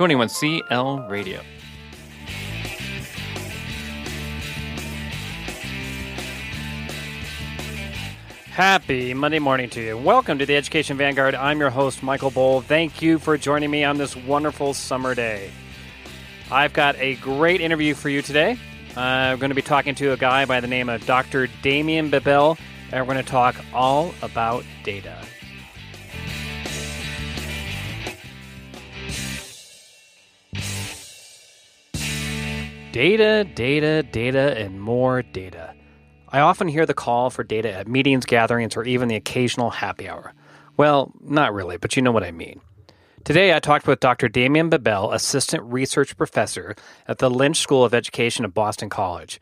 21CL Radio. Happy Monday morning to you. Welcome to the Education Vanguard. I'm your host, Michael Bohl. Thank you for joining me on this wonderful summer day. I've got a great interview for you today. I'm going to be talking to a guy by the name of Dr. Damian Bebell, and we're going to talk all about data. Data, data, data, and more data. I often hear the call for data at meetings, gatherings, or even the occasional happy hour. Well, not really, but you know what I mean. Today, I talked with Dr. Damian Bebell, Assistant Research Professor at the Lynch School of Education at Boston College.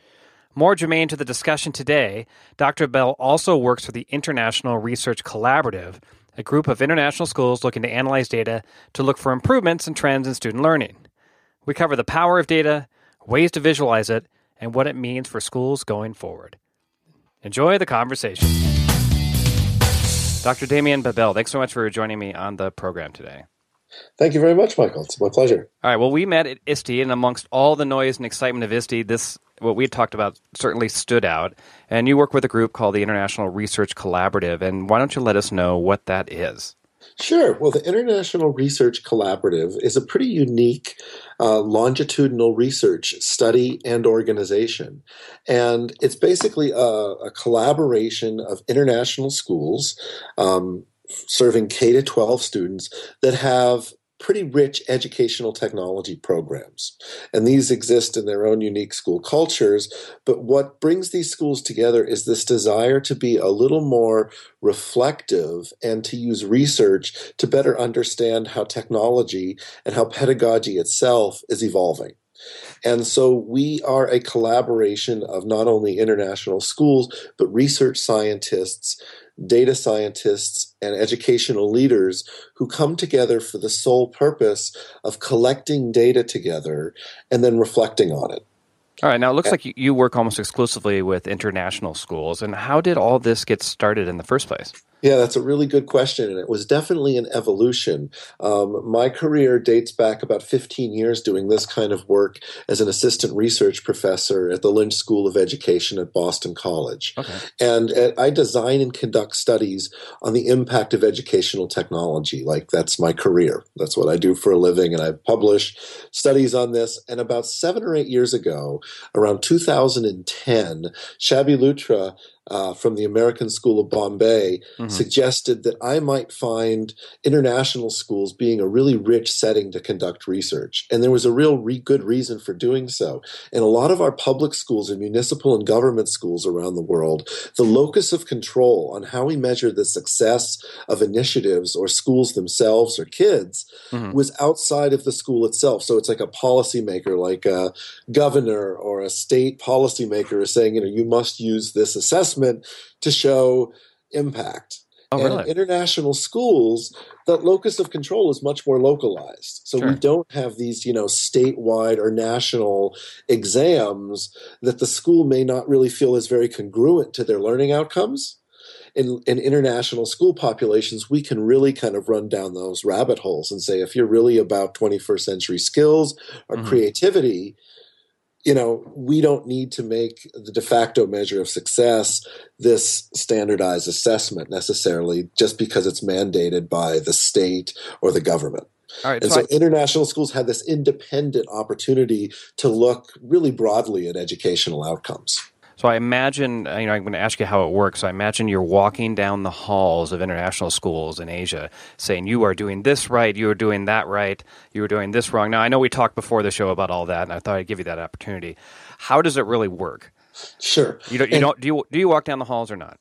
More germane to the discussion today, Dr. Bebell also works for the International Research Collaborative, a group of international schools looking to analyze data to look for improvements and trends in student learning. We cover the power of data, ways to visualize it, and what it means for schools going forward. Enjoy the conversation. Dr. Damian Bebell, thanks so much for joining me on the program today. Thank you very much, Michael. It's my pleasure. All right. Well, we met at ISTE, and amongst all the noise and excitement of ISTE, this what we had talked about certainly stood out. And you work with a group called the International Research Collaborative. And why don't you let us know what that is? Sure. Well, the International Research Collaborative is a pretty unique uh, longitudinal research study and organization. And it's basically a, a collaboration of international schools. Um, serving K to 12 students that have pretty rich educational technology programs. And these exist in their own unique school cultures. But what brings these schools together is this desire to be a little more reflective and to use research to better understand how technology and how pedagogy itself is evolving. And so we are a collaboration of not only international schools, but research scientists data scientists, and educational leaders who come together for the sole purpose of collecting data together and then reflecting on it. All right. Now it looks like you work almost exclusively with international schools. And how did all this get started in the first place? Yeah, that's a really good question, and it was definitely an evolution. Um, my career dates back about 15 years doing this kind of work as an assistant research professor at the Lynch School of Education at Boston College. Okay. And uh, I design and conduct studies on the impact of educational technology. Like, that's my career. That's what I do for a living, and I publish studies on this. And about seven or eight years ago, around 2010, Shabbi Luthra uh, from the American School of Bombay mm-hmm. suggested that I might find international schools being a really rich setting to conduct research. And there was a real re- good reason for doing so. In a lot of our public schools and municipal and government schools around the world, the locus of control on how we measure the success of initiatives or schools themselves or kids mm-hmm. was outside of the school itself. So it's like a policymaker, like a governor or a state policymaker is saying, you know, you must use this assessment assessment to show impact. Oh, and really? international schools, that locus of control is much more localized. So sure. we don't have these, you know, statewide or national exams that the school may not really feel is very congruent to their learning outcomes. In, in international school populations, we can really kind of run down those rabbit holes and say, if you're really about 21st century skills or mm-hmm. creativity, you know, we don't need to make the de facto measure of success this standardized assessment necessarily just because it's mandated by the state or the government. All right, and so, I, international schools have this independent opportunity to look really broadly at educational outcomes. So I imagine, uh, you know, I'm going to ask you how it works. So I imagine you're walking down the halls of international schools in Asia saying, you are doing this right, you are doing that right, you are doing this wrong. Now, I know we talked before the show about all that, and I thought I'd give you that opportunity. How does it really work? Sure. You don't, you don't, do you, do you walk down the halls or not?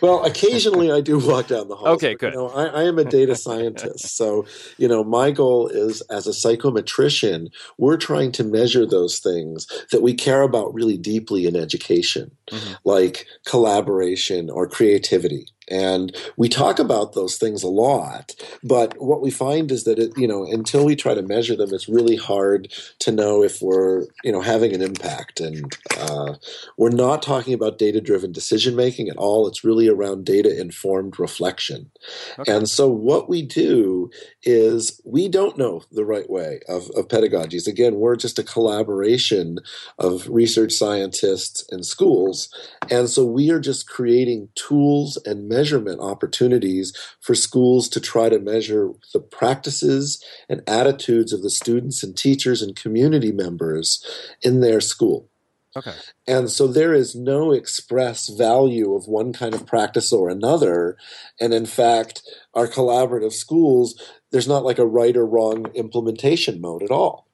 Well, occasionally I do walk down the hall. Okay, good. You know, I, I, am a data scientist, so you know my goal is as a psychometrician, we're trying to measure those things that we care about really deeply in education, mm-hmm. like collaboration or creativity. And we talk about those things a lot, but what we find is that it, you know, until we try to measure them, it's really hard to know if we're, you know, having an impact. And uh, we're not talking about data-driven decision making at all. It's really around data-informed reflection. Okay. And so what we do is we don't know the right way of, of pedagogies. Again, we're just a collaboration of research scientists and schools, and so we are just creating tools and measurement opportunities for schools to try to measure the practices and attitudes of the students and teachers and community members in their school. Okay. And so there is no express value of one kind of practice or another. And in fact, our collaborative schools, there's not like a right or wrong implementation mode at all.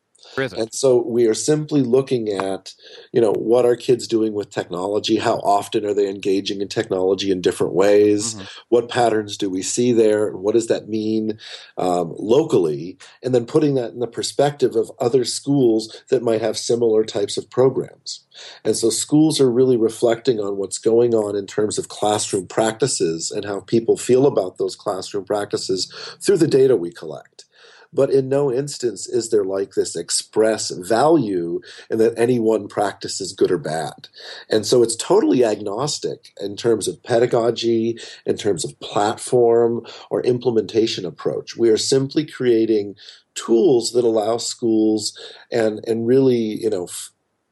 And so we are simply looking at, you know, what are kids doing with technology? How often are they engaging in technology in different ways? Mm-hmm. What patterns do we see there? What does that mean um, locally? And then putting that in the perspective of other schools that might have similar types of programs. And so schools are really reflecting on what's going on in terms of classroom practices and how people feel about those classroom practices through the data we collect. But in no instance is there like this express value in that any one practice is good or bad. And so it's totally agnostic in terms of pedagogy, in terms of platform or implementation approach. We are simply creating tools that allow schools and, and really, you know,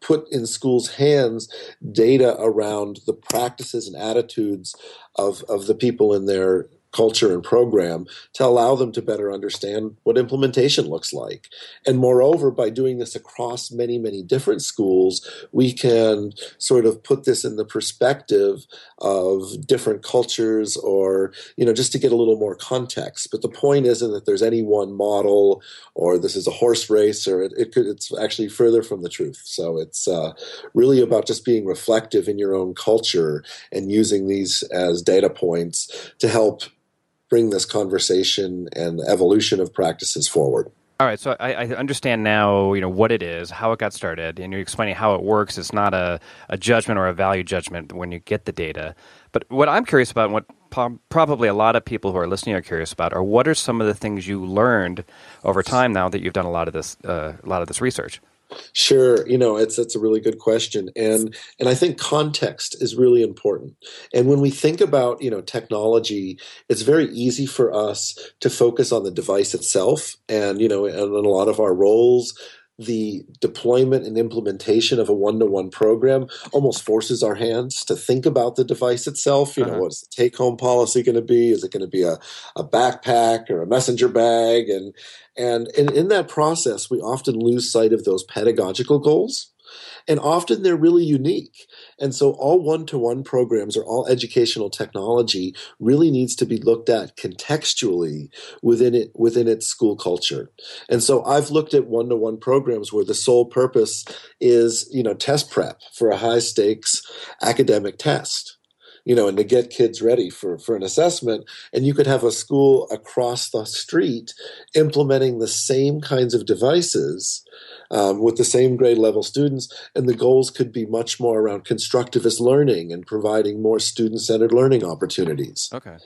put in schools' hands data around the practices and attitudes of, of the people in their culture and program to allow them to better understand what implementation looks like. And moreover, by doing this across many, many different schools, we can sort of put this in the perspective of different cultures or, you know, just to get a little more context. But the point isn't that there's any one model or this is a horse race or it, it could, it's actually further from the truth. So it's uh, really about just being reflective in your own culture and using these as data points to help bring this conversation and evolution of practices forward. All right, so I, I, understand now, you know, what it is, how it got started, and you're explaining how it works. It's not a, a judgment or a value judgment when you get the data. But what I'm curious about, and what probably a lot of people who are listening are curious about, are what are some of the things you learned over time now that you've done a lot of this, uh, a lot of this research? Sure, you know, it's that's a really good question, and and I think context is really important. And when we think about you know technology, it's very easy for us to focus on the device itself, and you know, and a lot of our roles, the deployment and implementation of a one-to-one program almost forces our hands to think about the device itself. You uh-huh. know, what's the take-home policy going to be? Is it going to be a, a backpack or a messenger bag? And and and in that process, we often lose sight of those pedagogical goals. And often they're really unique. And so all one-to-one programs or all educational technology really needs to be looked at contextually within it within its school culture. And so I've looked at one-to-one programs where the sole purpose is, you know, test prep for a high stakes academic test you know, and to get kids ready for, for an assessment. And you could have a school across the street implementing the same kinds of devices um, with the same grade level students, and the goals could be much more around constructivist learning and providing more student centered learning opportunities. Okay.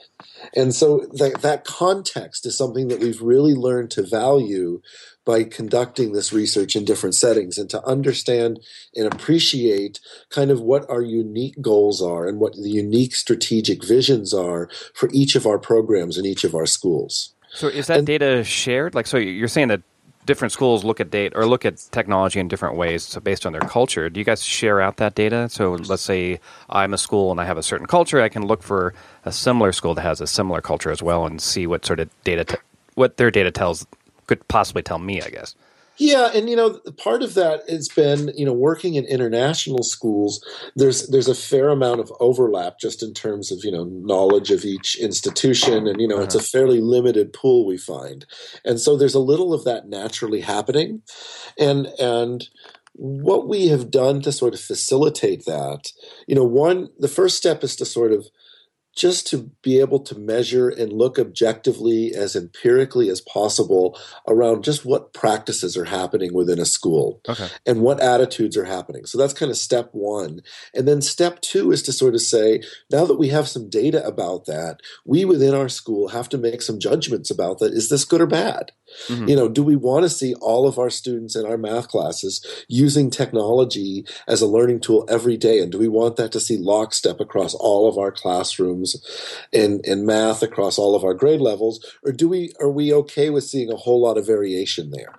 And so that, that context is something that we've really learned to value by conducting this research in different settings and to understand and appreciate kind of what our unique goals are and what the unique strategic visions are for each of our programs in each of our schools. So is that and, data shared? Like, so you're saying that different schools look at data or look at technology in different ways so based on their culture do you guys share out that data so let's say i'm a school and i have a certain culture i can look for a similar school that has a similar culture as well and see what sort of data t- what their data tells could possibly tell me i guess yeah, and you know, part of that has been you know working in international schools. There's there's a fair amount of overlap just in terms of you know knowledge of each institution, and you know uh-huh. it's a fairly limited pool we find, and so there's a little of that naturally happening, and and what we have done to sort of facilitate that, you know, one the first step is to sort of just to be able to measure and look objectively as empirically as possible around just what practices are happening within a school okay. and what attitudes are happening. So that's kind of step one. And then step two is to sort of say, now that we have some data about that, we within our school have to make some judgments about that. Is this good or bad? Mm-hmm. You know, do we want to see all of our students in our math classes using technology as a learning tool every day? And do we want that to see lockstep across all of our classrooms in, in math across all of our grade levels? Or do we are we okay with seeing a whole lot of variation there?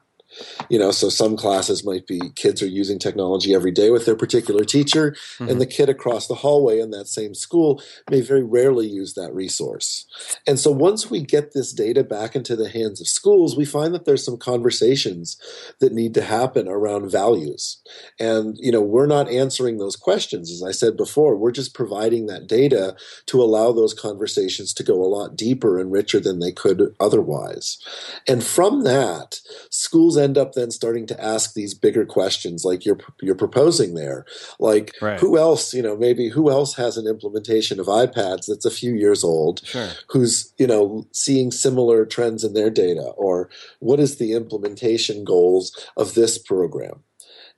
You know so some classes might be kids are using technology every day with their particular teacher mm-hmm. and the kid across the hallway in that same school may very rarely use that resource. And so once we get this data back into the hands of schools we find that there's some conversations that need to happen around values. And you know we're not answering those questions. As i said before we're just providing that data to allow those conversations to go a lot deeper and richer than they could otherwise. And from that schools end up then starting to ask these bigger questions like you're you're proposing there like right. who else you know maybe who else has an implementation of ipads that's a few years old sure. who's you know seeing similar trends in their data or what is the implementation goals of this program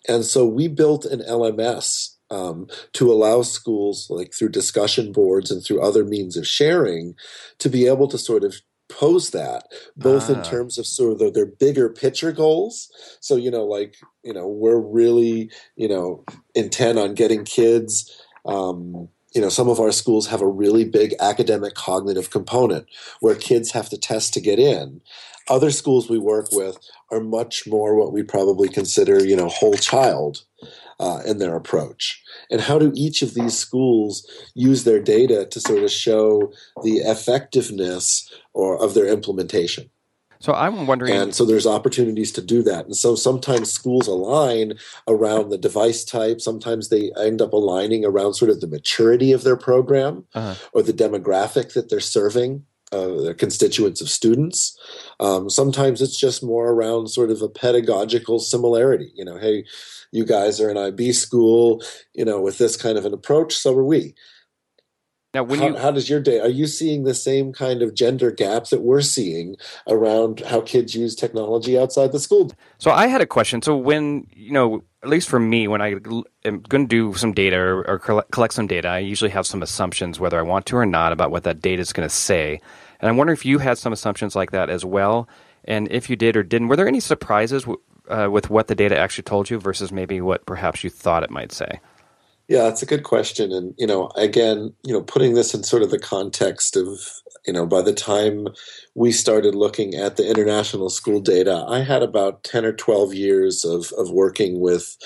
and so we built an lms um, to allow schools, like through discussion boards and through other means of sharing, to be able to sort of pose that both ah. in terms of sort of their bigger picture goals so you know like you know we're really you know intent on getting kids um, you know some of our schools have a really big academic cognitive component where kids have to test to get in other schools we work with are much more what we probably consider you know whole child uh, in their approach? And how do each of these schools use their data to sort of show the effectiveness or of their implementation? So I'm wondering. And so there's opportunities to do that. And so sometimes schools align around the device type. Sometimes they end up aligning around sort of the maturity of their program uh-huh. or the demographic that they're serving. Uh, their constituents of students. Um, sometimes it's just more around sort of a pedagogical similarity. You know, hey, you guys are an IB school, you know, with this kind of an approach. So are we. Now, when how, you, how does your day? Are you seeing the same kind of gender gaps that we're seeing around how kids use technology outside the school? So, I had a question. So, when you know, at least for me, when I am going to do some data or, or collect some data, I usually have some assumptions whether I want to or not about what that data is going to say. And I'm wondering if you had some assumptions like that as well. And if you did or didn't, were there any surprises uh, with what the data actually told you versus maybe what perhaps you thought it might say? Yeah, that's a good question. And, you know, again, you know, putting this in sort of the context of, you know, by the time we started looking at the international school data, I had about 10 or 12 years of, of working with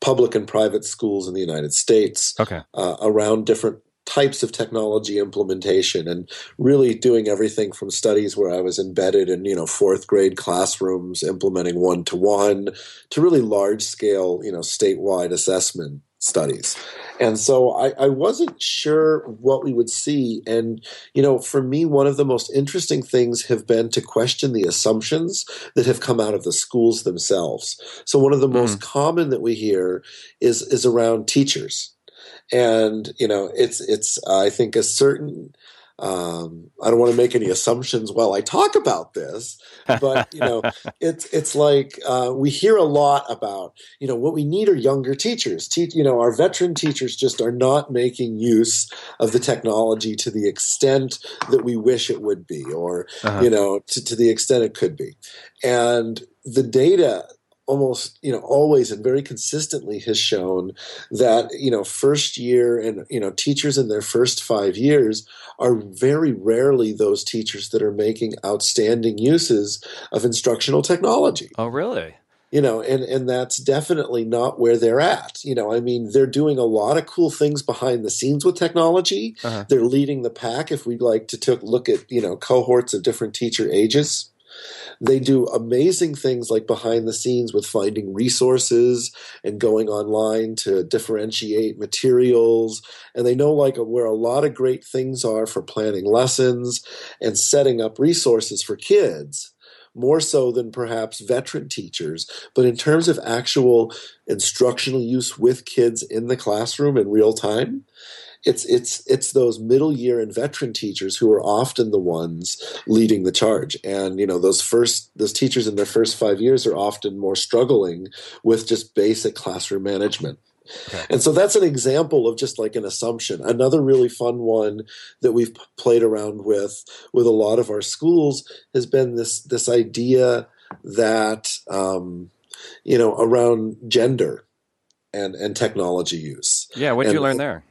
public and private schools in the United States okay. uh, around different types of technology implementation and really doing everything from studies where I was embedded in, you know, fourth grade classrooms implementing one to one to really large scale, you know, statewide assessment studies. And so I, I, wasn't sure what we would see. And, you know, for me, one of the most interesting things have been to question the assumptions that have come out of the schools themselves. So one of the mm. most common that we hear is is around teachers and you know it's it's uh, i think a certain um, I don't want to make any assumptions while I talk about this, but you know, it's it's like uh, we hear a lot about you know what we need are younger teachers. Te- you know, our veteran teachers just are not making use of the technology to the extent that we wish it would be, or uh-huh. you know, to, to the extent it could be, and the data almost you know always and very consistently has shown that you know first year and you know teachers in their first 5 years are very rarely those teachers that are making outstanding uses of instructional technology. Oh really? You know, and and that's definitely not where they're at. You know, I mean, they're doing a lot of cool things behind the scenes with technology. Uh-huh. They're leading the pack if we'd like to took look at, you know, cohorts of different teacher ages they do amazing things like behind the scenes with finding resources and going online to differentiate materials. And they know like where a lot of great things are for planning lessons and setting up resources for kids. more so than perhaps veteran teachers. But in terms of actual instructional use with kids in the classroom in real time, it's it's it's those middle year and veteran teachers who are often the ones leading the charge and you know those first those teachers in their first 5 years are often more struggling with just basic classroom management Okay. And so that's an example of just like an assumption. Another really fun one that we've played around with with a lot of our schools has been this this idea that um, you know around gender and and technology use. Yeah, what did you learn there?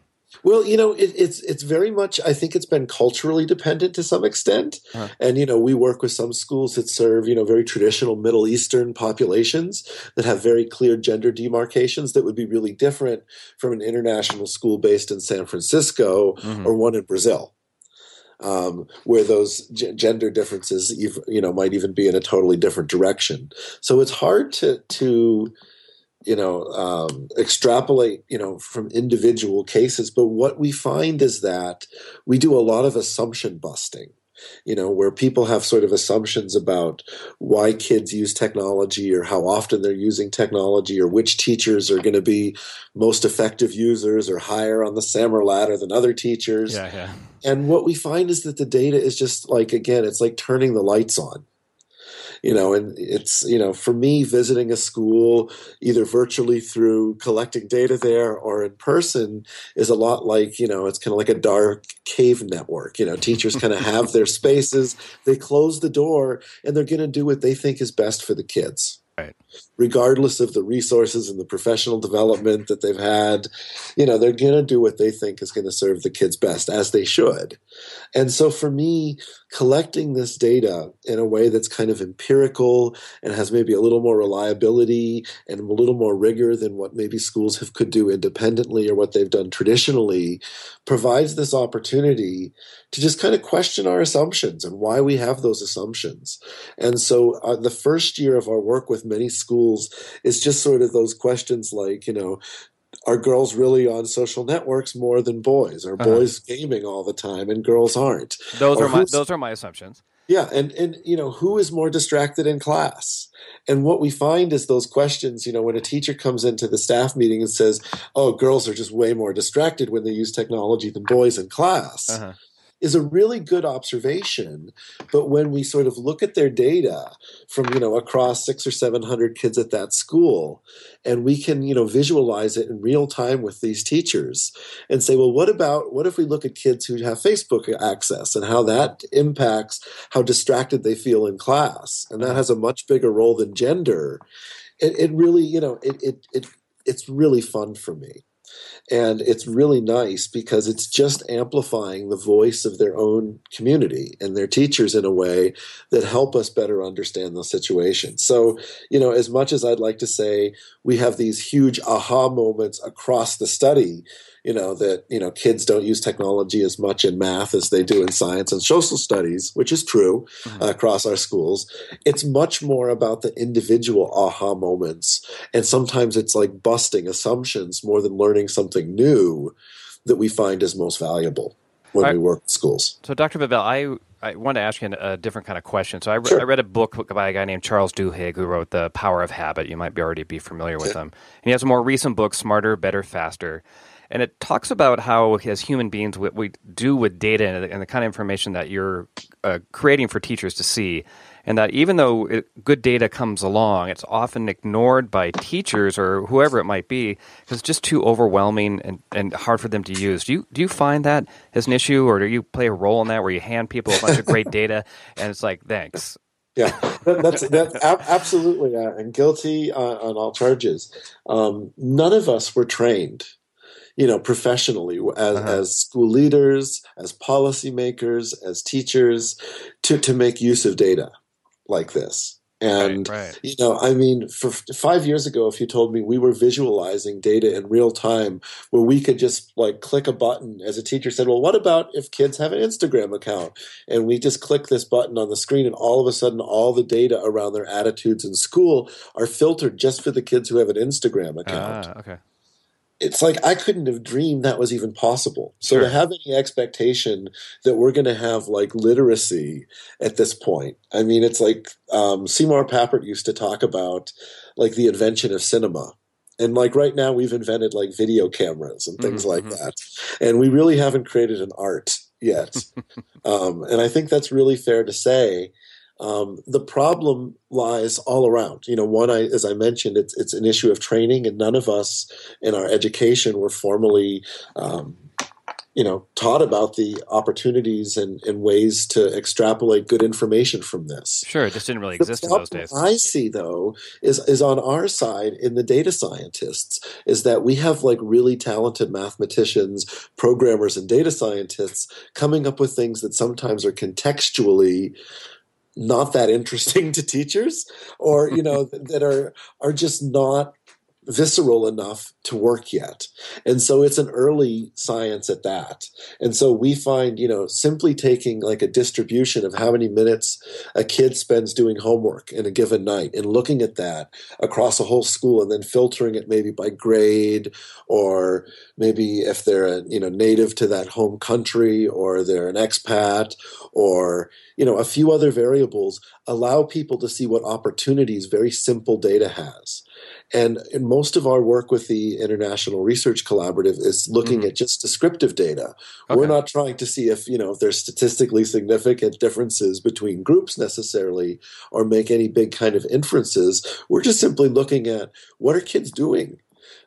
Well, you know, it, it's it's very much. I think it's been culturally dependent to some extent, huh. and you know, we work with some schools that serve you know very traditional Middle Eastern populations that have very clear gender demarcations that would be really different from an international school based in San Francisco mm-hmm. or one in Brazil. Um, where those g- gender differences, you know, might even be in a totally different direction. So it's hard to to you know um, extrapolate you know from individual cases. But what we find is that we do a lot of assumption busting you know where people have sort of assumptions about why kids use technology or how often they're using technology or which teachers are going to be most effective users or higher on the SAMR ladder than other teachers. Yeah, yeah. and what we find is that the data is just like again it's like turning the lights on you know, and it's, you know, for me, visiting a school either virtually through collecting data there or in person is a lot like, you know, it's kind of like a dark cave network. You know, teachers kind of have their spaces, they close the door, and they're going to do what they think is best for the kids. Right. Regardless of the resources and the professional development that they've had, you know, they're going to do what they think is going to serve the kids best, as they should. And so for me, collecting this data in a way that's kind of empirical and has maybe a little more reliability and a little more rigor than what maybe schools have could do independently or what they've done traditionally provides this opportunity to just kind of question our assumptions and why we have those assumptions. And so uh, the first year of our work with many schools is just sort of those questions like, you know, are girls really on social networks more than boys? Are uh-huh. boys gaming all the time and girls aren't? Those or are my those are my assumptions. Yeah, and and you know who is more distracted in class? And what we find is those questions. You know, when a teacher comes into the staff meeting and says, "Oh, girls are just way more distracted when they use technology than boys in class," uh-huh is a really good observation. But when we sort of look at their data from, you know, across six or 700 kids at that school, and we can, you know, visualize it in real time with these teachers and say, well, what about, what if we look at kids who have Facebook access and how that impacts how distracted they feel in class? And that has a much bigger role than gender. It, it really, you know, it, it, it, it's really fun for me. And it's really nice because it's just amplifying the voice of their own community and their teachers in a way that help us better understand the situation. So, you know, as much as I'd like to say we have these huge aha moments across the study, you know that you know kids don't use technology as much in math as they do in science and social studies which is true uh, across our schools it's much more about the individual aha moments and sometimes it's like busting assumptions more than learning something new that we find is most valuable when we work with schools so dr Bebell, i I want to ask you a different kind of question. So I, re- sure. I, read a book by a guy named Charles Duhigg who wrote The Power of Habit. You might be already be familiar with him. And he has a more recent book, Smarter, Better, Faster and it talks about how as human beings what we do with data and the, kind of information that you're uh, creating for teachers to see. And that even though it, good data comes along it's often ignored by teachers or whoever it might be because it's just too overwhelming and, and hard for them to use. Do you do you find that as an issue or do you play a role in that where you hand people a bunch of great data and it's like thanks. Yeah, that, that's that's absolutely uh, and guilty on, on all charges. Um, none of us were trained you know, professionally as, uh-huh. as school leaders, as policymakers, as teachers, to, to make use of data like this. And, right, right. you know, I mean, for five years ago, if you told me we were visualizing data in real time where we could just like click a button as a teacher said, well, what about if kids have an Instagram account? And we just click this button on the screen and all of a sudden all the data around their attitudes in school are filtered just for the kids who have an Instagram account. Ah, okay it's like I couldn't have dreamed that was even possible. So Sure. to have any expectation that we're going to have like literacy at this point, I mean, it's like um, Seymour Papert used to talk about like the invention of cinema. And like right now, we've invented like video cameras and things Mhm, like that. And we really haven't created an art yet. um, and I think that's really fair to say. Um, the problem lies all around. You know, one, I, as I mentioned, it's it's an issue of training, and none of us in our education were formally, um, you know, taught about the opportunities and, and ways to extrapolate good information from this. Sure, it just didn't really The exist in those days. I see though is is on our side in the data scientists is that we have like really talented mathematicians, programmers, and data scientists coming up with things that sometimes are contextually not that interesting to teachers or you know that are are just not visceral enough to work yet. And so it's an early science at that. And so we find you know simply taking like a distribution of how many minutes a kid spends doing homework in a given night and looking at that across a whole school and then filtering it maybe by grade or maybe if they're a you know native to that home country or they're an expat or you know a few other variables allow people to see what opportunities very simple data has and in most of our work with the international research collaborative is looking Mhm. at just descriptive data Okay. we're not trying to see if you know if there's statistically significant differences between groups necessarily or make any big kind of inferences we're just simply looking at what are kids doing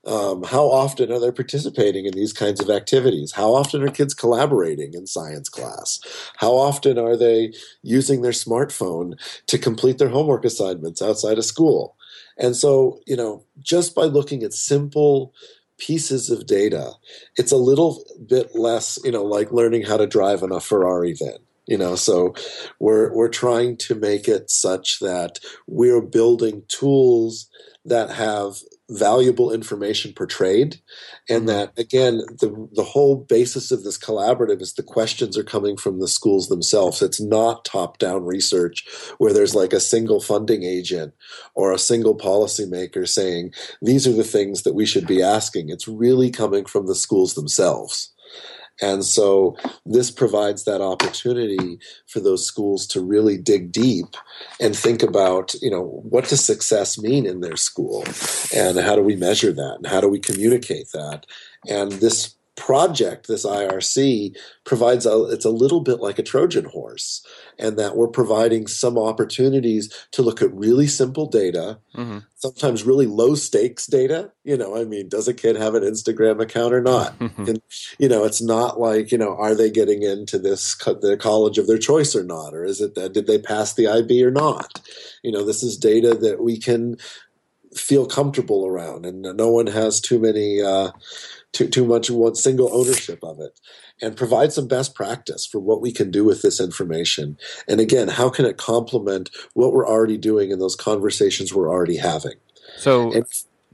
um, how often are they participating in these kinds of activities? How often are kids collaborating in science class? How often are they using their smartphone to complete their homework assignments outside of school? And so, you know, just by looking at simple pieces of data, it's a little bit less, you know, like learning how to drive on a Ferrari then. You know, so we're we're trying to make it such that we're building tools that have valuable information portrayed and Mhm. that again the the whole basis of this collaborative is the questions are coming from the schools themselves. It's not top down research where there's like a single funding agent or a single policymaker saying these are the things that we should be asking. It's really coming from the schools themselves and so this provides that opportunity for those schools to really dig deep and think about, you know, what does success mean in their school? And how do we measure that? And how do we communicate that? And this project, this IRC, provides a it's a little bit like a Trojan horse, and that we're providing some opportunities to look at really simple data, hmm sometimes really low stakes data. You know, I mean, does a kid have an Instagram account or not? And you know, it's not like you know, are they getting into this co- the college of their choice or not, or is it that did they pass the IB or not? You know, this is data that we can feel comfortable around, and no one has too many. Uh, too, too much one single ownership of it and provide some best practice for what we can do with this information. And again how can it complement what we're already doing in those conversations we're already having? So and,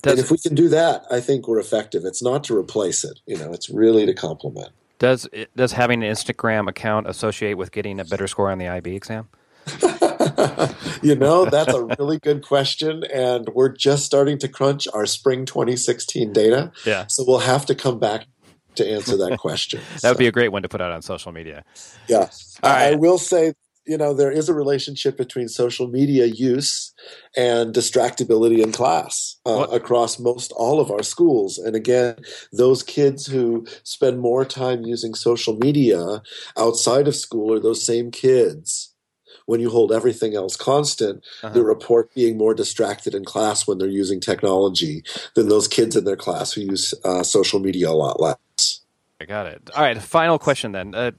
and if we can do that i think we're effective. It's not to replace it you know it's really to complement. Does does having an Instagram account associate with getting a better score on the IB exam? you know that's a really good question and we're just starting to crunch our spring 2016 data Yeah, so we'll have to come back to answer that question that would be a great one to put out on social media. Yeah. I will say, you know, there is a relationship between social media use and distractibility in class uh, across most all of our schools. And again, those kids who spend more time using social media outside of school are those same kids. When you hold everything else constant, Uh-huh. that report being more distracted in class when they're using technology than those kids in their class who use uh, social media a lot less. I got it. All right, final question then. Uh,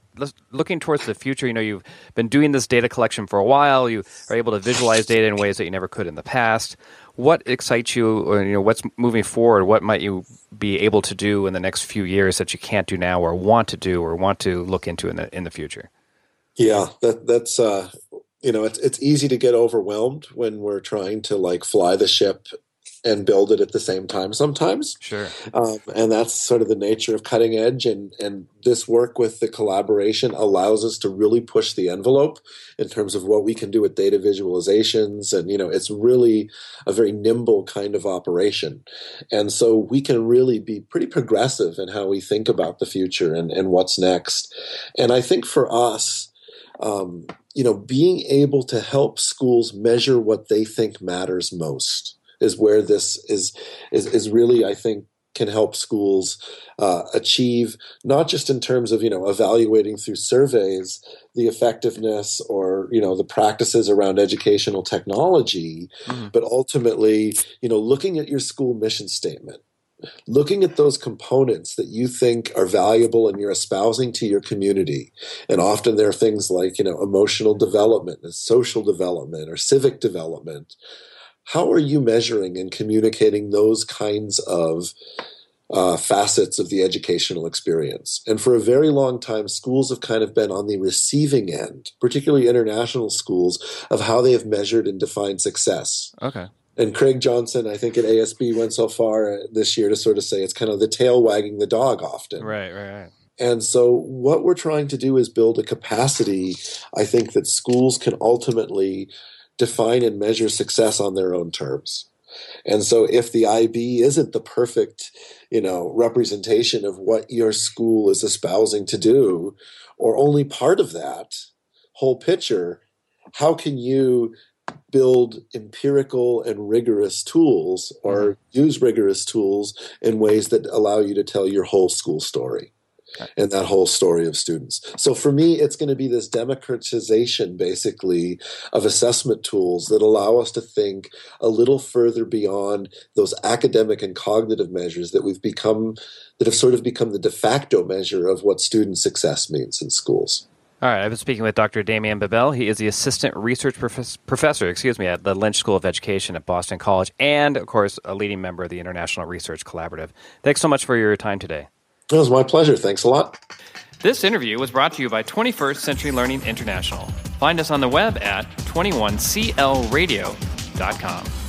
looking towards the future, you know, you've been doing this data collection for a while. You are able to visualize data in ways that you never could in the past. What excites you, or you know, what's moving forward? What might you be able to do in the next few years that you can't do now, or want to do, or want to look into in the in the future? Yeah, that that's uh you know, it's it's easy to get overwhelmed when we're trying to like fly the ship and build it at the same time sometimes. Sure. Um, and that's sort of the nature of cutting edge. And, and this work with the collaboration allows us to really push the envelope in terms of what we can do with data visualizations. And, you know, it's really a very nimble kind of operation. And so we can really be pretty progressive in how we think about the future and, and what's next. And I think for us, um, you know, being able to help schools measure what they think matters most is where this is is, is really I think can help schools uh, achieve not just in terms of you know evaluating through surveys the effectiveness or you know the practices around educational technology mm-hmm. but ultimately you know looking at your school mission statement looking at those components that you think are valuable and you're espousing to your community and often there are things like you know emotional development and social development or civic development how are you measuring and communicating those kinds of uh, facets of the educational experience? And for a very long time, schools have kind of been on the receiving end, particularly international schools, of how they have measured and defined success. Okay. And Craig Johnson, I think at ASB went so far this year to sort of say it's kind of the tail wagging the dog often. Right, right, right. And so, what we're trying to do is build a capacity, I think, that schools can ultimately define and measure success on their own terms. And so if the IB isn't the perfect, you know, representation of what your school is espousing to do, or only part of that whole picture, how can you build empirical and rigorous tools or mm-hmm. use rigorous tools in ways that allow you to tell your whole school story? and that whole story of students. So for me, it's going to be this democratization, basically, of assessment tools that allow us to think a little further beyond those academic and cognitive measures that we've become, that have sort of become the de facto measure of what student success means in schools. All right, I've been speaking with Dr. Damian Bebell. He is the assistant research prof- professor, excuse me, at the Lynch School of Education at Boston College, and of course, a leading member of the International Research Collaborative. Thanks so much for your time today. It was my pleasure. Thanks a lot. This interview was brought to you by 21st Century Learning International. Find us on the web at 21clradio.com.